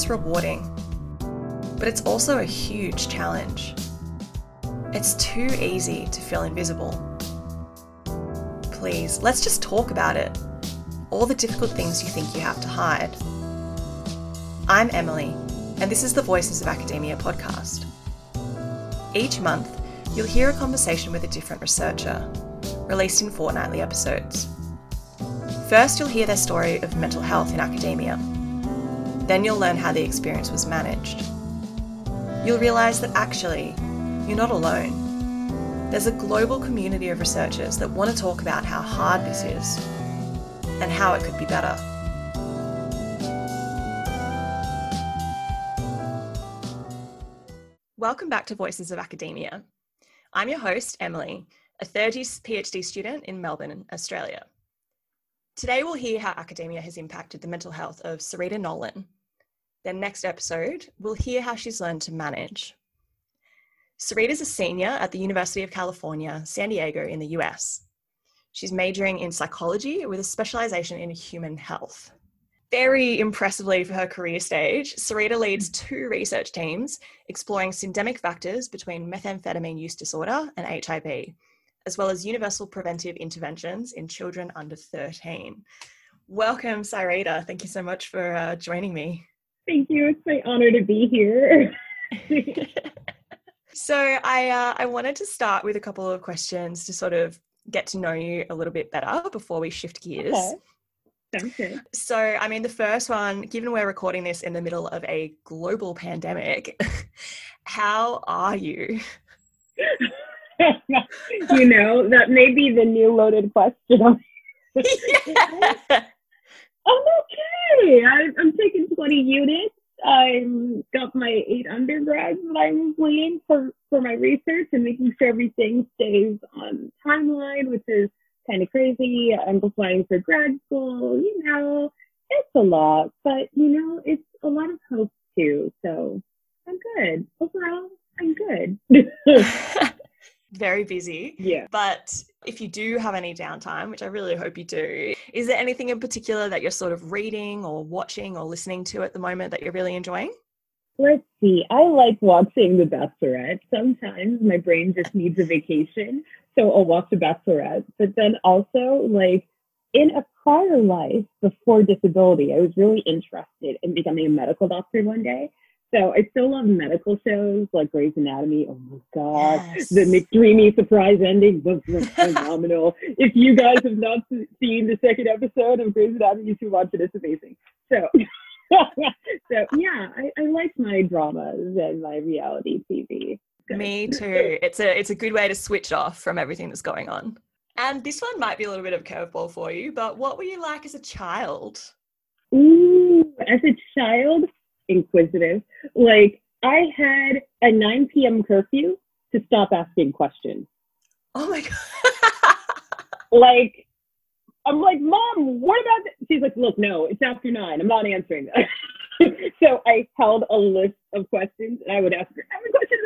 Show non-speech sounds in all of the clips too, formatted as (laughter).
is rewarding, but it's also a huge challenge. It's too easy to feel invisible. Please, let's just talk about it. All the difficult things you think you have to hide. I'm Emily, and this is the Voices of Academia podcast. Each month, you'll hear a conversation with a different researcher, released in fortnightly episodes. First, you'll hear their story of mental health in academia. Then, you'll learn how the experience was managed. You'll realise that actually, you're not alone. There's a global community of researchers that want to talk about how hard this is and how it could be better. Welcome back to Voices of Academia. I'm your host, Emily, a third year PhD student in Melbourne, Australia. Today, we'll hear how academia has impacted the mental health of Sarita Nolan. Then, next episode, we'll hear how she's learned to manage. Sarita is a senior at the University of California, San Diego, in the US. She's majoring in psychology with a specialization in human health. Very impressively for her career stage, Sarita leads two research teams exploring syndemic factors between methamphetamine use disorder and HIV as well as universal preventive interventions in children under 13. Welcome, Sarita. Thank you so much for uh, joining me. Thank you. It's my honor to be here. (laughs) so, I uh, I wanted to start with a couple of questions to sort of get to know you a little bit better before we shift gears. Okay. So, I mean, the first one, given we're recording this in the middle of a global pandemic, (laughs) how are you? (laughs) you know, that may be the new loaded question. yeah. I'm. I, I'm taking 20 units. I've got my eight undergrads that I'm leading for, for my research and making sure everything stays on timeline, which is kind of crazy. I'm applying for grad school, you know, it's a lot, but you know, it's a lot of hope too. So I'm good. Overall, I'm good. (laughs) (laughs) very busy. Yeah. But if you do have any downtime, which I really hope you do, is there anything in particular that you're sort of reading or watching or listening to at the moment that you're really enjoying? Let's see. I like watching The Bachelorette. Sometimes my brain just needs a vacation. So I'll watch The Bachelorette. But then also, like, in a prior life before disability, I was really interested in becoming a medical doctor one day. So I still love medical shows like Grey's Anatomy. Oh my god, yes. the McDreamy surprise ending was, (laughs) phenomenal. if you guys have not seen the second episode of Grey's Anatomy, you should watch it. It's amazing. So, (laughs) so yeah, I, I like my dramas and my reality TV. Me (laughs) too. It's a it's a good way to switch off from everything that's going on. And this one might be a little bit of a curveball for you, but what were you like as a child? Ooh, as a child, inquisitive. Like I had a 9 p.m. curfew to stop asking questions. Oh my god. (laughs) like I'm like, Mom, what about that? She's like, Look, no, it's after nine. I'm not answering that. (laughs) so I held a list of questions and I would ask her every question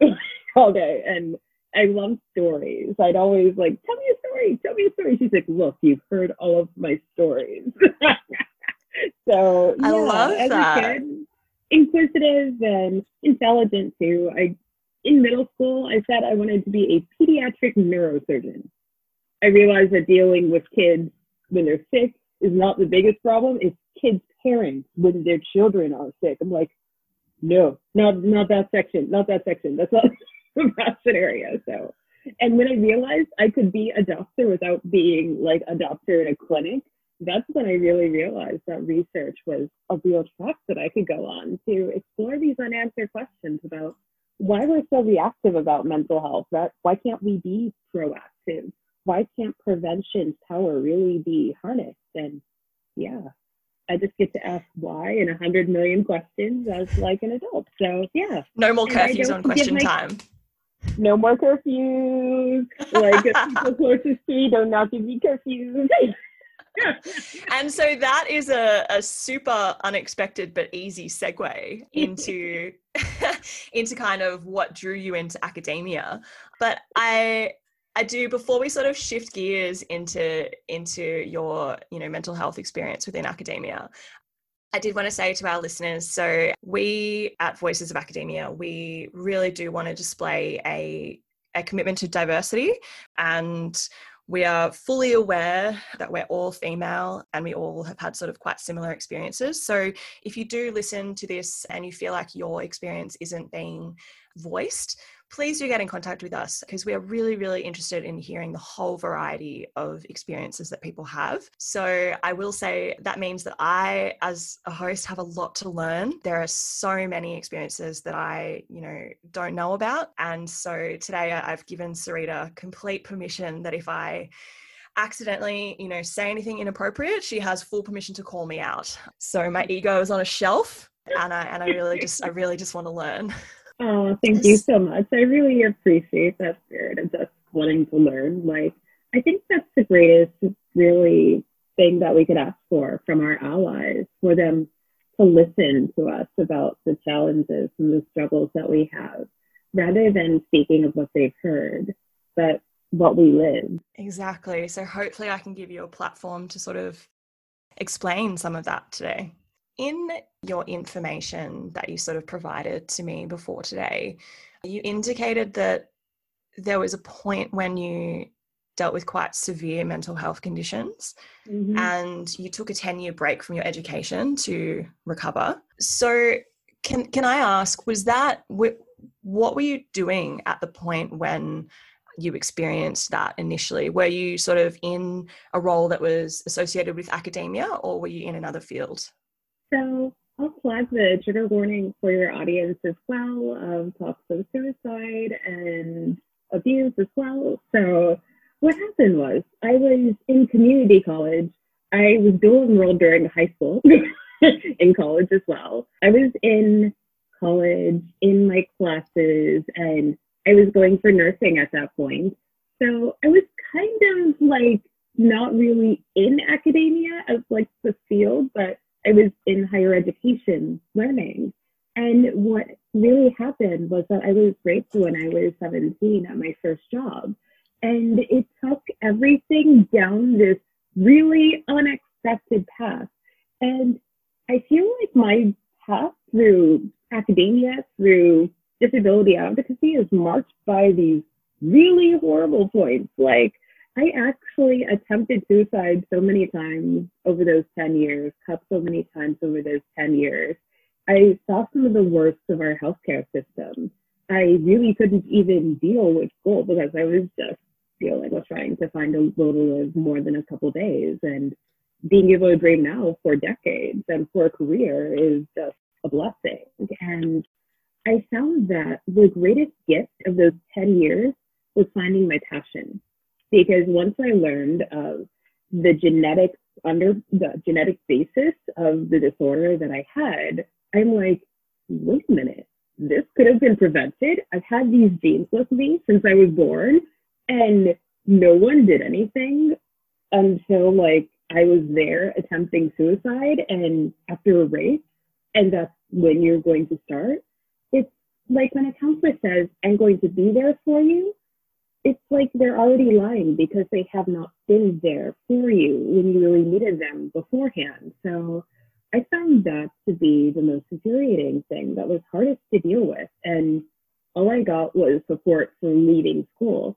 about (laughs) all day. And I love stories. I'd always like, tell me a story, tell me a story. She's like, look, you've heard all of my stories. so yeah, I love as that. A kid, inquisitive and intelligent too. I in middle school I said I wanted to be a pediatric neurosurgeon. I realized that dealing with kids when they're sick is not the biggest problem. It's kids' parents when their children are sick. I'm like, no, not not that section, not that section. That's not (laughs) that scenario. So and when I realized I could be a doctor without being like a doctor in a clinic, that's when I really realized that research was a real track that I could go on to explore these unanswered questions about why we're so reactive about mental health. That why can't we be proactive? Why can't prevention's power really be harnessed? And yeah, I just get to ask why in a hundred million questions as like an adult. So yeah. No more curfews on question my, time. No more curfews. Like people closest to me don't not give me curfews. (laughs) and so that is a, a super unexpected but easy segue into (laughs) into kind of what drew you into academia. But i i do before we sort of shift gears into into your you know mental health experience within academia I did want to say to our listeners so, we at Voices of Academia, we really do want to display a, a commitment to diversity and we are fully aware that we're all female and we all have had sort of quite similar experiences. So, if you do listen to this and you feel like your experience isn't being voiced, please do get in contact with us because we are really, really interested in hearing the whole variety of experiences that people have. So I will say that means that I, as a host, have a lot to learn. There are so many experiences that I, you know, don't know about. And so today I've given Sarita complete permission that if I accidentally, you know, say anything inappropriate, she has full permission to call me out. So my ego is on a shelf and I and I really just I really just want to learn. (laughs) Oh, thank you so much. I really appreciate that spirit of just wanting to learn. Like, I think that's the greatest, really thing that we could ask for from our allies, for them to listen to us about the challenges and the struggles that we have, rather than speaking of what they've heard, but what we live. Exactly. So hopefully I can give you a platform to sort of explain some of that today in your information that you sort of provided to me before today, you indicated that there was a point when you dealt with quite severe mental health conditions mm-hmm. and you took a 10 year break from your education to recover. So, can, can I ask, was that what were you doing at the point when you experienced that initially? Were you sort of in a role that was associated with academia or were you in another field? So I'll flag the trigger warning for your audience as well of talks of suicide and abuse as well. So what happened was I was in community college. I was dual enrolled during high school (laughs) in college as well. I was in college in my classes and I was going for nursing at that point. So I was kind of like not really in academia as like the field, but I was in higher education learning. And what really happened was that I was raped when I was 17 at my first job. And it took everything down this really unexpected path. And I feel like my path through academia, through disability advocacy is marked by these really horrible points. Like I actually attempted suicide so many times over those 10 years, cut so many times over those 10 years. I saw some of the worst of our healthcare system. I really couldn't even deal with school because I was just feeling like trying to find a will to live more than a couple days. And being able to dream now for decades and for a career is just a blessing. And I found that the greatest gift of those 10 years was finding my passion because once I learned of the genetics under the genetic basis of the disorder that I had, I'm like, wait a minute, this could have been prevented. I've had these genes with me since I was born, and no one did anything until like I was there attempting suicide and after a rape, and that's when you're going to start. It's like when a counselor says, I'm going to be there for you, it's like they're already lying because they have not been there for you when you really needed them beforehand. So I found that to be the most infuriating thing that was hardest to deal with. And all I got was support for leaving school.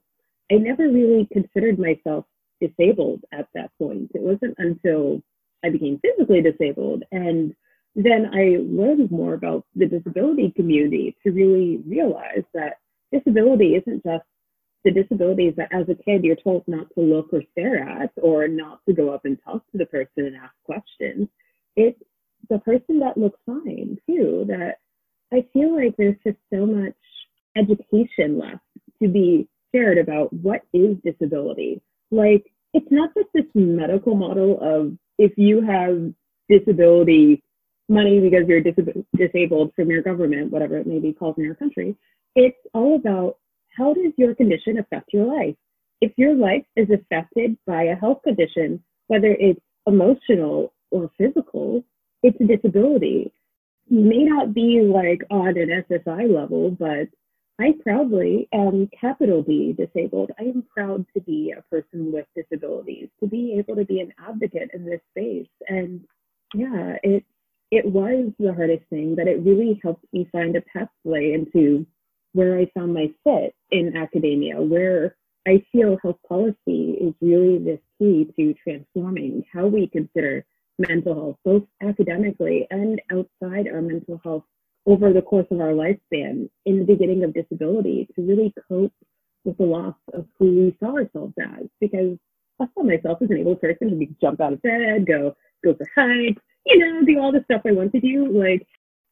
I never really considered myself disabled at that point. It wasn't until I became physically disabled and then I learned more about the disability community to really realize that disability isn't just the disabilities that as a kid you're told not to look or stare at or not to go up and talk to the person and ask questions. It's the person that looks fine too, that I feel like there's just so much education left to be shared about what is disability. Like, it's not just this medical model of if you have disability money because you're dis- disabled from your government, whatever it may be called in your country. It's all about how does your condition affect your life? If your life is affected by a health condition, whether it's emotional or physical, it's a disability. It may not be like on an SSI level, but I proudly am capital B disabled. I am proud to be a person with disabilities, to be able to be an advocate in this space. And yeah, it it was the hardest thing, but it really helped me find a pathway into where I found my fit in academia, where I feel health policy is really this key to transforming how we consider mental health, both academically and outside our mental health over the course of our lifespan in the beginning of disability to really cope with the loss of who we saw ourselves as. Because I saw myself as an able person who jump out of bed, go go for hikes, you know, do all the stuff I want to do. Like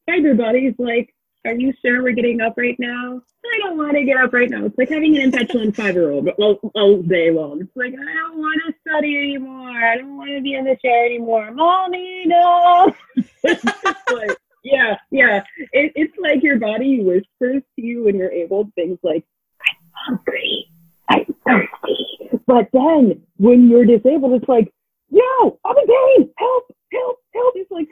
everybody's like, Are you sure we're getting up right now? I don't want to get up right now. It's like having an impetuous five year old all, all day long. It's like I don't want to study anymore. I don't want to be in the chair anymore. Mommy, no. (laughs) like, yeah, yeah. It, it's like your body whispers to you when you're able things like, I'm hungry, I'm thirsty. But then when you're disabled, it's like, yo, I'm in pain. Help, help, help. It's like,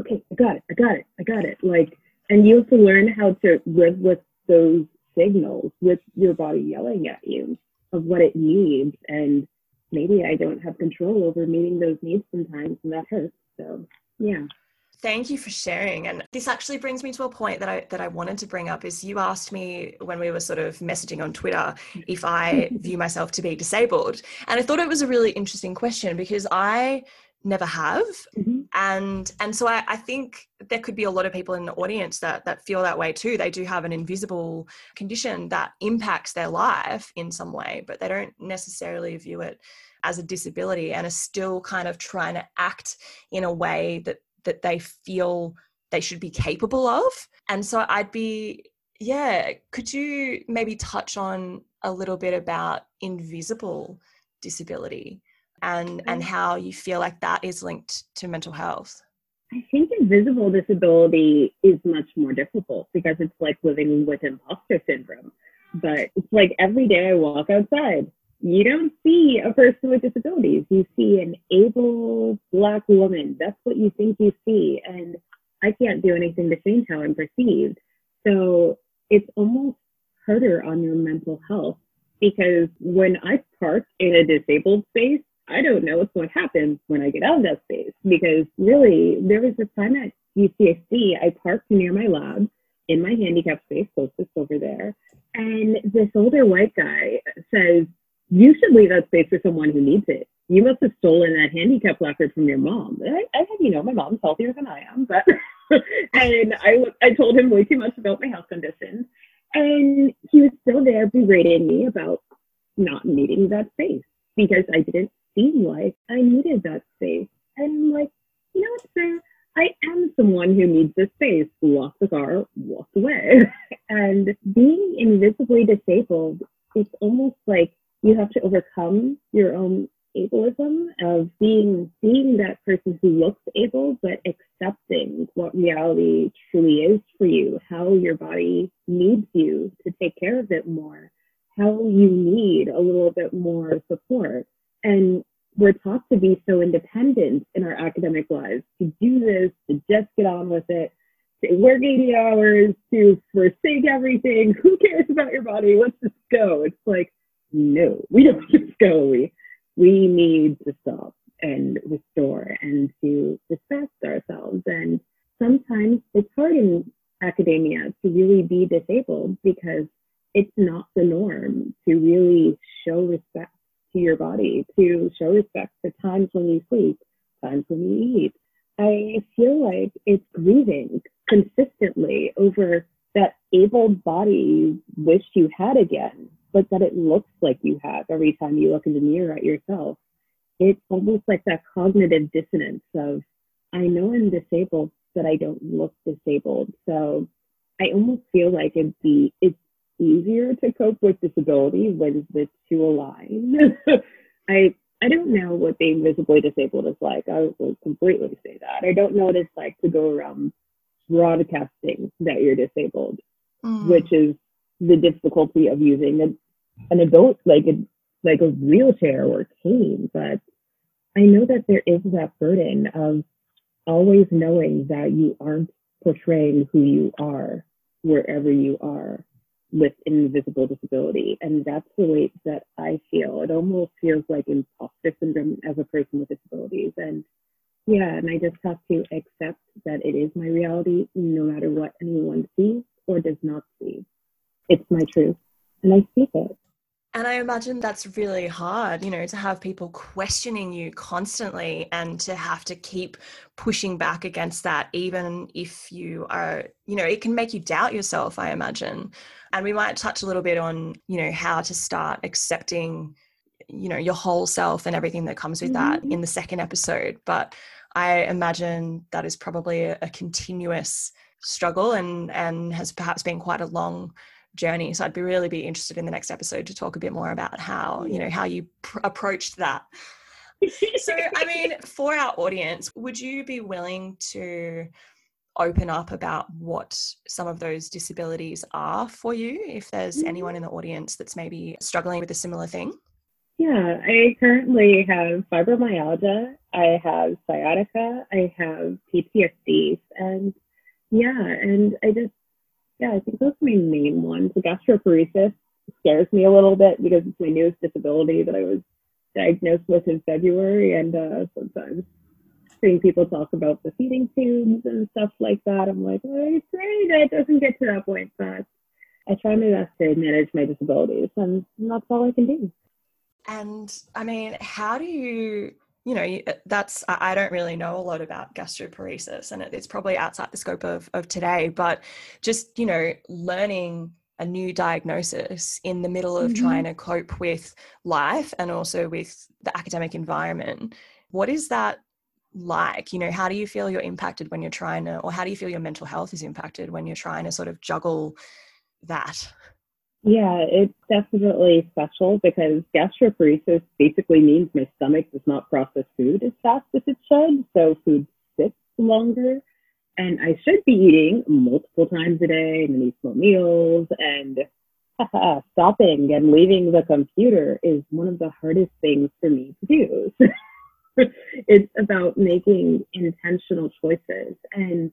okay, okay, I got it, I got it, I got it. Like, and you have to learn how to live with those signals, with your body yelling at you of what it needs. And maybe I don't have control over meeting those needs sometimes, and that hurts. So, yeah. Thank you for sharing. And this actually brings me to a point that I that I wanted to bring up is you asked me when we were sort of messaging on Twitter if I (laughs) view myself to be disabled. And I thought it was a really interesting question because I never have. Mm-hmm. And and so I, I think there could be a lot of people in the audience that that feel that way too. They do have an invisible condition that impacts their life in some way, but they don't necessarily view it as a disability and are still kind of trying to act in a way that that they feel they should be capable of. And so I'd be, yeah, could you maybe touch on a little bit about invisible disability and, and how you feel like that is linked to mental health? I think invisible disability is much more difficult because it's like living with imposter syndrome. But it's like every day I walk outside, you don't see a person with disabilities. You see an able black woman. That's what you think you see. And I can't do anything to change how I'm perceived. So it's almost harder on your mental health because when I park in a disabled space, I don't know what's going to happen when I get out of that space because really there was a time at UCSD, I parked near my lab in my handicap space, closest over there. And this older white guy says, you should leave that space for someone who needs it. You must have stolen that handicap placard from your mom. I, I you know, my mom's healthier than I am, but (laughs) and I, I told him way too much about my health condition, and he was still there berating me about not needing that space because I didn't seem like I needed that space. And like, you know what, sir? I am someone who needs this space. Locked the car, walked away. (laughs) and being invisibly disabled, it's almost like you have to overcome your own ableism of being being that person who looks able but accepting what reality truly is for you how your body needs you to take care of it more how you need a little bit more support and we're taught to be so independent in our academic lives to do this to just get on with it to work 80 hours to forsake everything (laughs) who cares about your body let's just go it's like no, we don't (laughs) just go. We, we need to stop and restore and to respect ourselves. And sometimes it's hard in academia to really be disabled because it's not the norm to really show respect to your body, to show respect for times when you sleep, times when you eat. I feel like it's grieving consistently over that able body you wish you had again but that it looks like you have every time you look in the mirror at yourself. It's almost like that cognitive dissonance of, I know I'm disabled, but I don't look disabled. So I almost feel like it'd be, it's easier to cope with disability when the two align. (laughs) I, I don't know what being visibly disabled is like. I will completely say that. I don't know what it's like to go around broadcasting that you're disabled, mm. which is the difficulty of using a an adult like a like a wheelchair or cane, but I know that there is that burden of always knowing that you aren't portraying who you are wherever you are with invisible disability. And that's the way that I feel. It almost feels like imposter syndrome as a person with disabilities. And Yeah, and I just have to accept that it is my reality no matter what anyone sees or does not see. It's my truth, and I speak it. And I imagine that's really hard, you know, to have people questioning you constantly and to have to keep pushing back against that, even if you are, you know, it can make you doubt yourself, I imagine. And we might touch a little bit on, you know, how to start accepting, you know, your whole self and everything that comes with that mm-hmm. in the second episode. But I imagine that is probably a, a continuous struggle and and has perhaps been quite a long journey. So I'd be really be interested in the next episode to talk a bit more about how, you know, how you pr- approached that. so, I (laughs) mean, for our audience, would you be willing to open up about what some of those disabilities are for you if there's mm-hmm. anyone in the audience that's maybe struggling with a similar thing? Yeah, I currently have fibromyalgia, I have sciatica, I have PTSD, and yeah, and I just yeah, I think those are my main ones. The gastroparesis scares me a little bit because it's my newest disability that I was diagnosed with in February, and uh, sometimes seeing people talk about the feeding tubes and stuff like that, I'm like, oh, pray that it doesn't get to that point, but I try my best to manage my disabilities, and that's all I can do. And I mean, how do you you know uh, that's i don't really know a lot about gastroparesis and it's probably outside the scope of, of today but just you know learning a new diagnosis in the middle of mm-hmm. trying to cope with life and also with the academic environment what is that like you know how do you feel you're impacted when you're trying to or how do you feel your mental health is impacted when you're trying to sort of juggle that yeah, it's definitely special because gastroparesis basically means my stomach does not process food as fast as it should. So food sits longer. And I should be eating multiple times a day, many small meals, and (laughs) stopping and leaving the computer is one of the hardest things for me to do. (laughs) it's about making intentional choices. And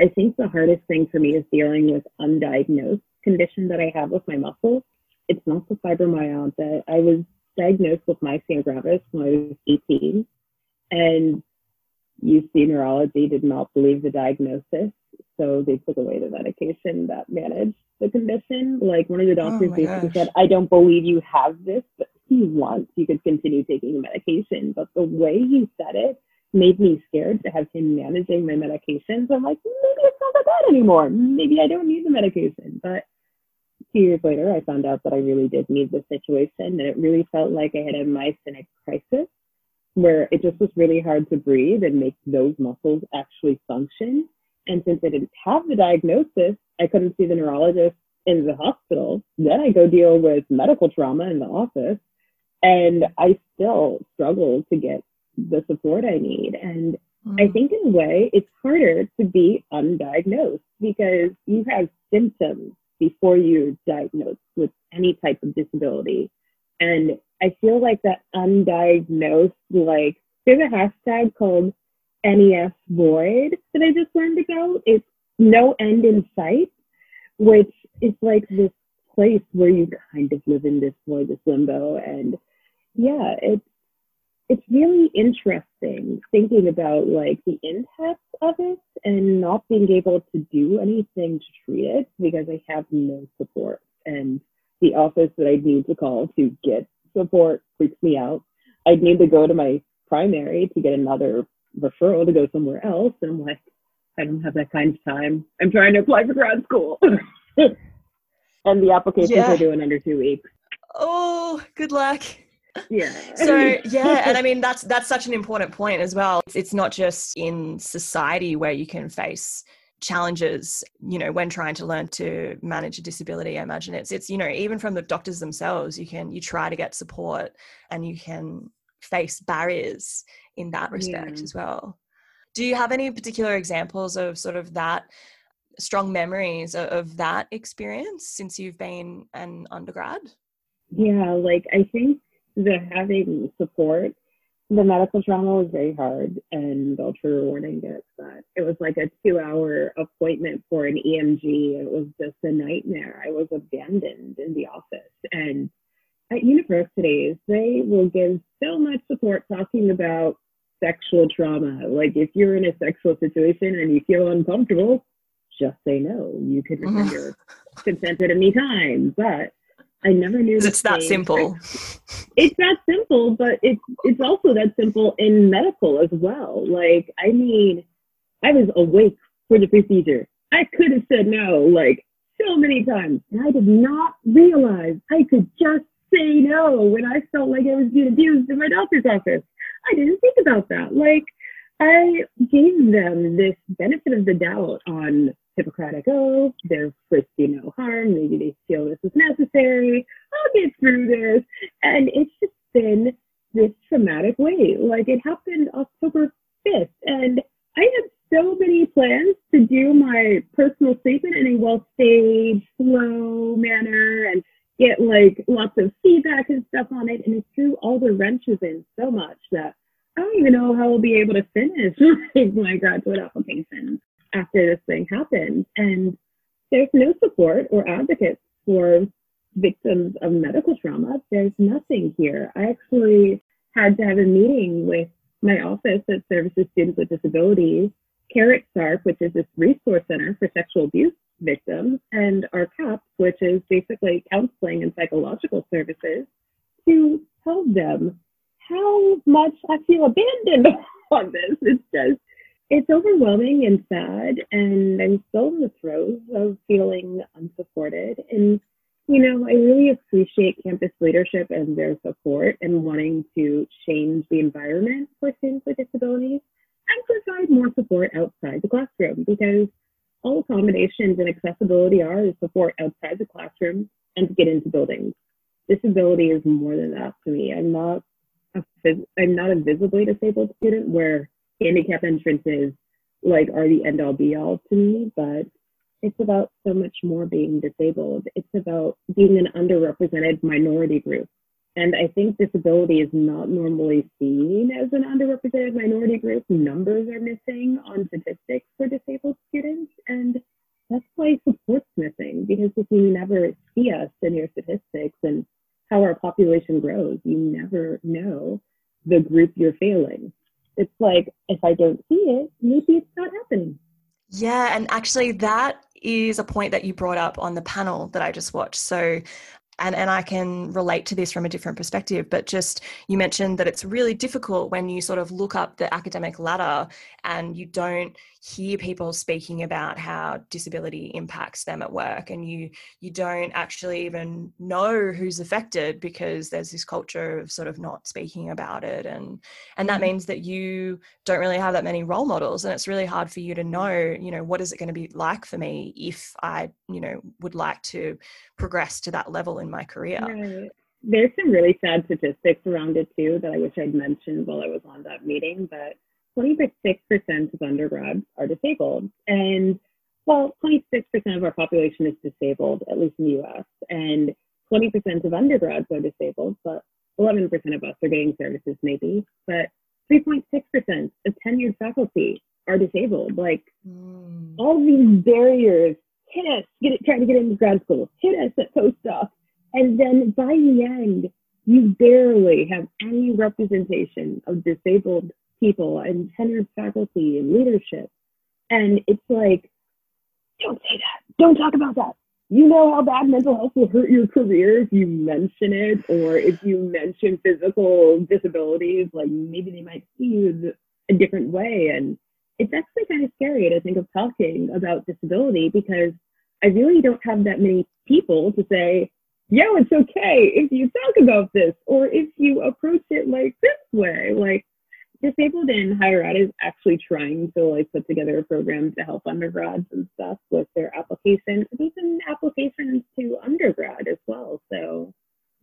I think the hardest thing for me is dealing with undiagnosed condition that I have with my muscles. It's not the fibromyalgia. I was diagnosed with myasthenia gravis when I was 18, and UC Neurology did not believe the diagnosis, so they took away the medication that managed the condition. Like one of the oh doctors oh basically gosh. said, "I don't believe you have this, but if you want, you could continue taking the medication." But the way he said it made me scared to have him managing my medications. I'm like, maybe it's not that bad anymore. Maybe I don't need the medication. But two years later, I found out that I really did need the situation, and it really felt like I had a myasthenic crisis where it just was really hard to breathe and make those muscles actually function. And since I didn't have the diagnosis, I couldn't see the neurologist in the hospital. Then I go deal with medical trauma in the office, and I still struggle to get the support I need. And mm. I think in a way, it's harder to be undiagnosed because you have symptoms before you're diagnosed with any type of disability. And I feel like that undiagnosed, like, there's a hashtag called NES Void that I just learned about. It's no end in sight, which is like this place where you kind of live in this void, this limbo. And yeah, it's it's really interesting thinking about like the impact of it and not being able to do anything to treat it because I have no support. And the office that I need to call to get support freaks me out. I'd need to go to my primary to get another referral to go somewhere else. And I'm like, I don't have that kind of time. I'm trying to apply for grad school. (laughs) and the applications yeah. are due in under two weeks. Oh, good luck yeah. So (laughs) yeah and i mean that's that's such an important point as well. It's, it's not just in society where you can face challenges you know when trying to learn to manage a disability i imagine. It's it's you know even from the doctors themselves you can you try to get support and you can face barriers in that respect yeah. as well. Do you have any particular examples of sort of that strong memories of, of that experience since you've been an undergrad? Yeah like i think the having support, the medical trauma was very hard, and I'll trigger warning it, but it was like a two-hour appointment for an EMG. It was just a nightmare. I was abandoned in the office, and at universities, they will give so much support talking about sexual trauma. Like if you're in a sexual situation and you feel uncomfortable, just say no. You could mm-hmm. return your consent at any time. But I never knew it's that simple. (laughs) It's that simple, but it's it's also that simple in medical as well. Like I mean, I was awake for the procedure. I could have said no like so many times, and I did not realize I could just say no when I felt like I was being abused in my doctor's office. I didn't think about that. Like I gave them this benefit of the doubt on Hippocratic oath. They're do no harm. Maybe they feel this is necessary. I'll get through this. And it's just been this traumatic way. Like it happened October 5th. And I had so many plans to do my personal statement in a well staged, slow manner and get like lots of feedback and stuff on it. And it threw all the wrenches in so much that I don't even know how I'll be able to finish (laughs) my graduate application after this thing happened. And there's no support or advocates for victims of medical trauma. There's nothing here. I actually had to have a meeting with my office that services students with disabilities, CARE at SARC, which is this resource center for sexual abuse victims, and our CAPS, which is basically counseling and psychological services, to tell them how much I feel abandoned (laughs) on this. It's just it's overwhelming and sad, and I'm still in the throes of feeling unsupported. And, you know, I really appreciate campus leadership and their support and wanting to change the environment for students with disabilities and provide more support outside the classroom because all accommodations and accessibility are is support outside the classroom and to get into buildings. Disability is more than that to me. I'm not a, I'm not a visibly disabled student where handicap entrances like are the end all be all to me, but it's about so much more being disabled. It's about being an underrepresented minority group. And I think disability is not normally seen as an underrepresented minority group. Numbers are missing on statistics for disabled students. And that's why support's missing because if you never see us in your statistics and how our population grows, you never know the group you're failing it's like if I don't see it, maybe it's not happening. Yeah, and actually, that is a point that you brought up on the panel that I just watched. So and and I can relate to this from a different perspective. But just you mentioned that it's really difficult when you sort of look up the academic ladder and you don't hear people speaking about how disability impacts them at work, and you you don't actually even know who's affected because there's this culture of sort of not speaking about it, and and that mm-hmm. means that you don't really have that many role models, and it's really hard for you to know, you know, what is it going to be like for me if I, you know, would like to progress to that level in my career. Right. There's some really sad statistics around it too that I wish I'd mentioned while I was on that meeting, but 26% of undergrads are disabled. And well, 26% of our population is disabled, at least in the US, and 20% of undergrads are disabled, but 11% of us are getting services maybe, but 3.6% of tenured faculty are disabled. Like mm. all these barriers hit us, get it, trying to get into grad school, hit us at postdoc. And then by the end, you barely have any representation of disabled people and tenured faculty and leadership. And it's like, don't say that. Don't talk about that. You know how bad mental health will hurt your career if you mention it, or if you mention physical disabilities, like maybe they might see you a different way. And it's actually kind of scary to think of talking about disability because I really don't have that many people to say, yo, it's okay if you talk about this or if you approach it like this way. Like Disabled in Higher Ed is actually trying to like put together a program to help undergrads and stuff with their application, even applications to undergrad as well. So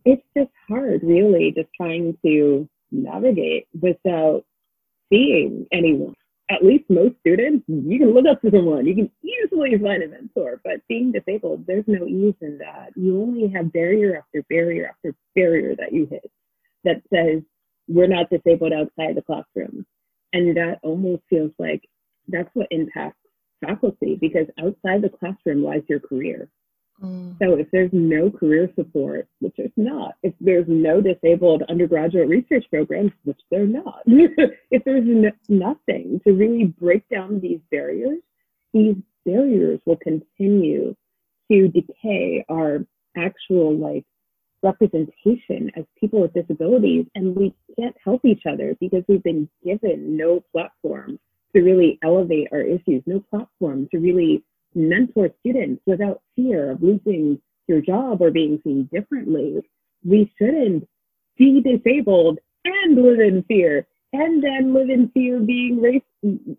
it's just hard, really, just trying to navigate without seeing anyone at least most students, you can look up to someone, you can easily find a mentor. But being disabled, there's no ease in that. You only have barrier after barrier after barrier that you hit that says we're not disabled outside the classroom. And that almost feels like that's what impacts faculty because outside the classroom lies your career. Mm. So if there's no career support, which there's not, if there's no disabled undergraduate research programs, which they're not, (laughs) if there's no, nothing to really break down these barriers, these barriers will continue to decay our actual like representation as people with disabilities and we can't help each other because we've been given no platform to really elevate our issues, no platform to really mentor students without fear of losing your job or being seen differently. We shouldn't be disabled and live in fear and then live in fear of being race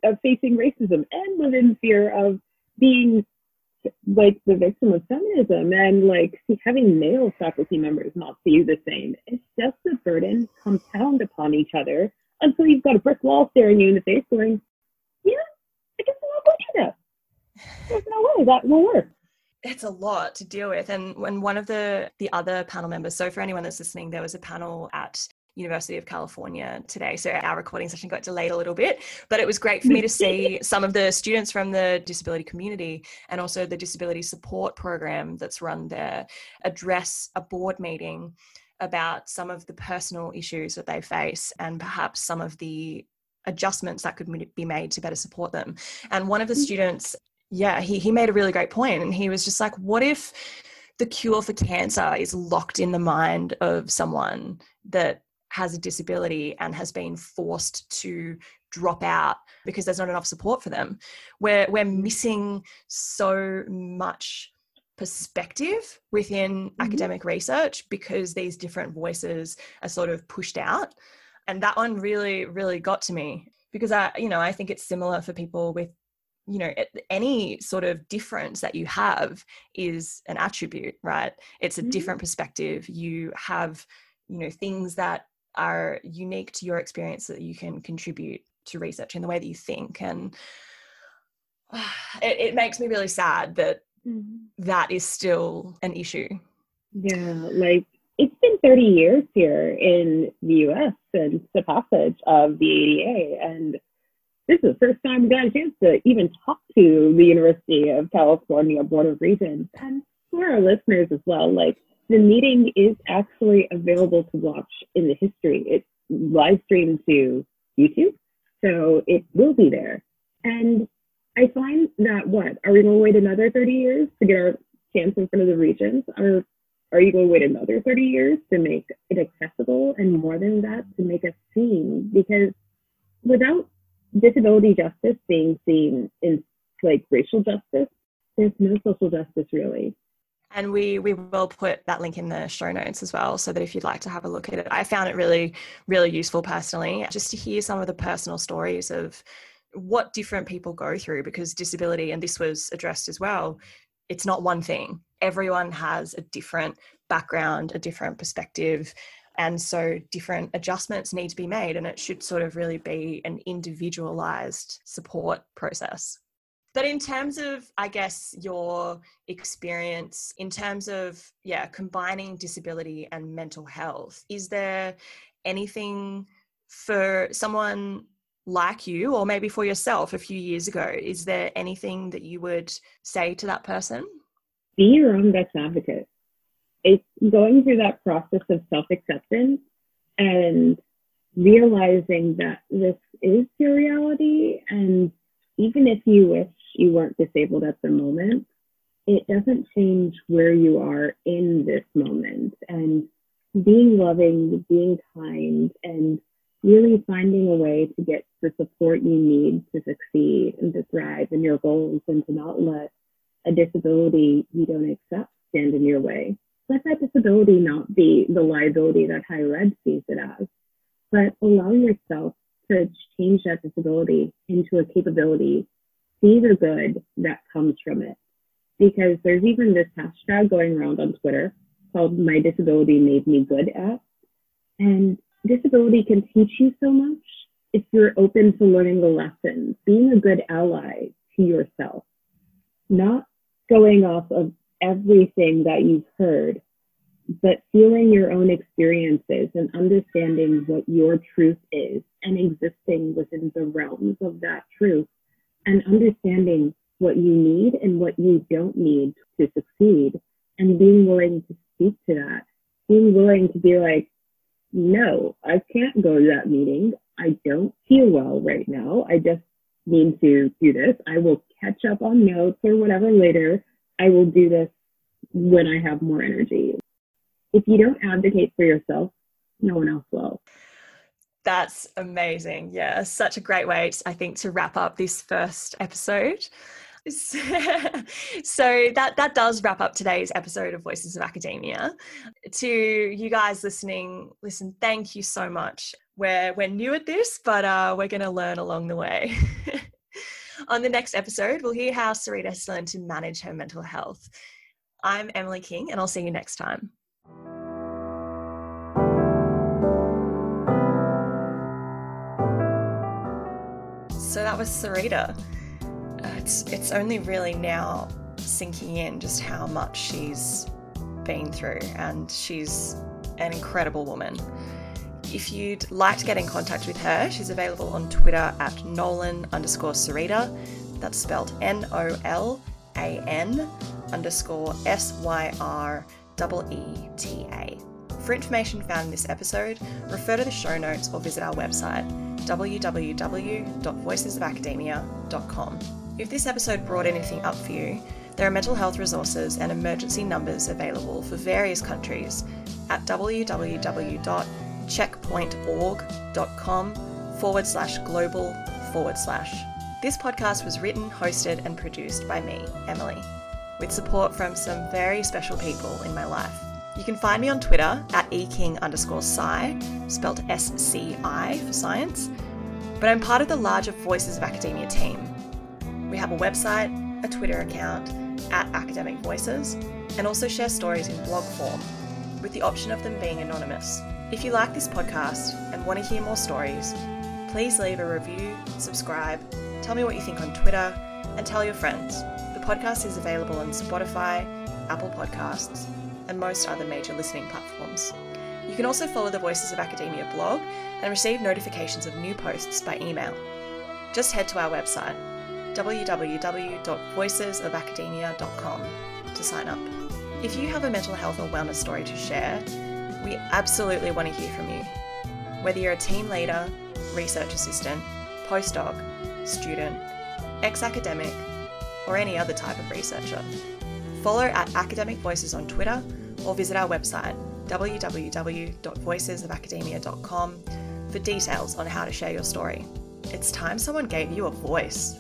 of facing racism and live in fear of being like the victim of feminism and like having male faculty members not see you the same. It's just the burden compound upon each other until you've got a brick wall staring you in the face going, yeah, I guess I'm not do that. No that will work. It's a lot to deal with. And when one of the the other panel members, so for anyone that's listening, there was a panel at University of California today. So our recording session got delayed a little bit, but it was great for me to see (laughs) some of the students from the disability community and also the disability support program that's run there address a board meeting about some of the personal issues that they face and perhaps some of the adjustments that could be made to better support them. And one of the mm. students yeah, he, he made a really great point and he was just like, what if the cure for cancer is locked in the mind of someone that has a disability and has been forced to drop out because there's not enough support for them. We're, we're missing so much perspective within mm-hmm. academic research because these different voices are sort of pushed out. And that one really, really got to me because I, you know, I think it's similar for people with you know any sort of difference that you have is an attribute right it's a mm-hmm. different perspective you have you know things that are unique to your experience that you can contribute to research in the way that you think and uh, (sighs) it, it, makes me really sad that mm-hmm. that is still an issue yeah like it's been 30 years here in the us since the passage of the ada and this is the first time we got a chance to even talk to the University of California Board of Regents and for our listeners as well. Like the meeting is actually available to watch in the history. It's live streamed to YouTube, so it will be there. And I find that what are we going to wait another 30 years to get our chance in front of the regents? Are are you going to wait another 30 years to make it accessible and more than that to make us seen? Because without disability justice being seen in like racial justice, there's no social justice really. And we we will put that link in the show notes as well, so that if you'd like to have a look at it, I found it really really useful personally, just to hear some of the personal stories of what different people go through because disability, and this was addressed as well, it's not one thing. Everyone has a different background, a different perspective, and so different adjustments need to be made, and it should sort of really be an individualized support process. But in terms of, I guess, your experience, in terms of, yeah, combining disability and mental health, is there anything for someone like you, or maybe for yourself a few years ago, is there anything that you would say to that person? Be your own best advocate it's going through that process of self acceptance and realizing that this is your reality. And even if you wish you weren't disabled at the moment, it doesn't change where you are in this moment. And being loving, being kind, and really finding a way to get the support you need to succeed and to thrive in your goals and to not let a disability you don't accept stand in your way let that disability not be the liability that higher ed sees it as, but allow yourself to change that disability into a capability, see the good that comes from it. Because there's even this hashtag going around on Twitter called My Disability Made Me Good at. And disability can teach you so much if you're open to learning the lessons, being a good ally to yourself, not going off of everything that you've heard, but feeling your own experiences and understanding what your truth is and existing within the realms of that truth and understanding what you need and what you don't need to succeed and being willing to speak to that, being willing to be like, no, I can't go to that meeting. I don't feel well right now. I just need to do this. I will catch up on notes or whatever later. I will do this when I have more energy. If you don't advocate for yourself, no one else will. That's amazing. Yeah, such a great way, I think, to wrap up this first episode. (laughs) so that that does wrap up today's episode of Voices of Academia. To you guys listening, listen, thank you so much. We're we're new at this, but uh, we're going to learn along the way. (laughs) On the next episode, we'll hear how Syreta has learned to manage her mental health. I'm Emily King, and I'll see you next time. So that was Syreta uh, it's it's only really now sinking in just how much she's been through, and she's an incredible woman. If you'd like to get in contact with her, she's available on Twitter at Nolan underscore Syreta. That's spelled N O L A N underscore S Y R E T A. For information found in this episode, refer to the show notes or visit our website www.voicesofacademia.com. If this episode brought anything up for you, there are mental health resources and emergency numbers available for various countries at www.checkpointorg.com forward slash global forward slash. This podcast was written, hosted, and produced by me, Emily, with support from some very special people in my life. You can find me on Twitter at eking underscore sci, spelled S C I for science, but I'm part of the larger Voices of Academia team we have a website, a Twitter account, at Academic Voices, and also share stories in blog form, with the option of them being anonymous. If you like this podcast and want to hear more stories, please leave a review, subscribe, tell me what you think on Twitter, and tell your friends. The podcast is available on Spotify, Apple Podcasts, and most other major listening platforms. You can also follow the Voices of Academia blog and receive notifications of new posts by email. Just head to our website, www.voicesofacademia.com to sign up. If you have a mental health or wellness story to share, we absolutely want to hear from you. Whether you're a team leader, research assistant, postdoc, student, ex academic, or any other type of researcher. Follow at Academic Voices on Twitter or visit our website www.voicesofacademia.com for details on how to share your story. It's time someone gave you a voice.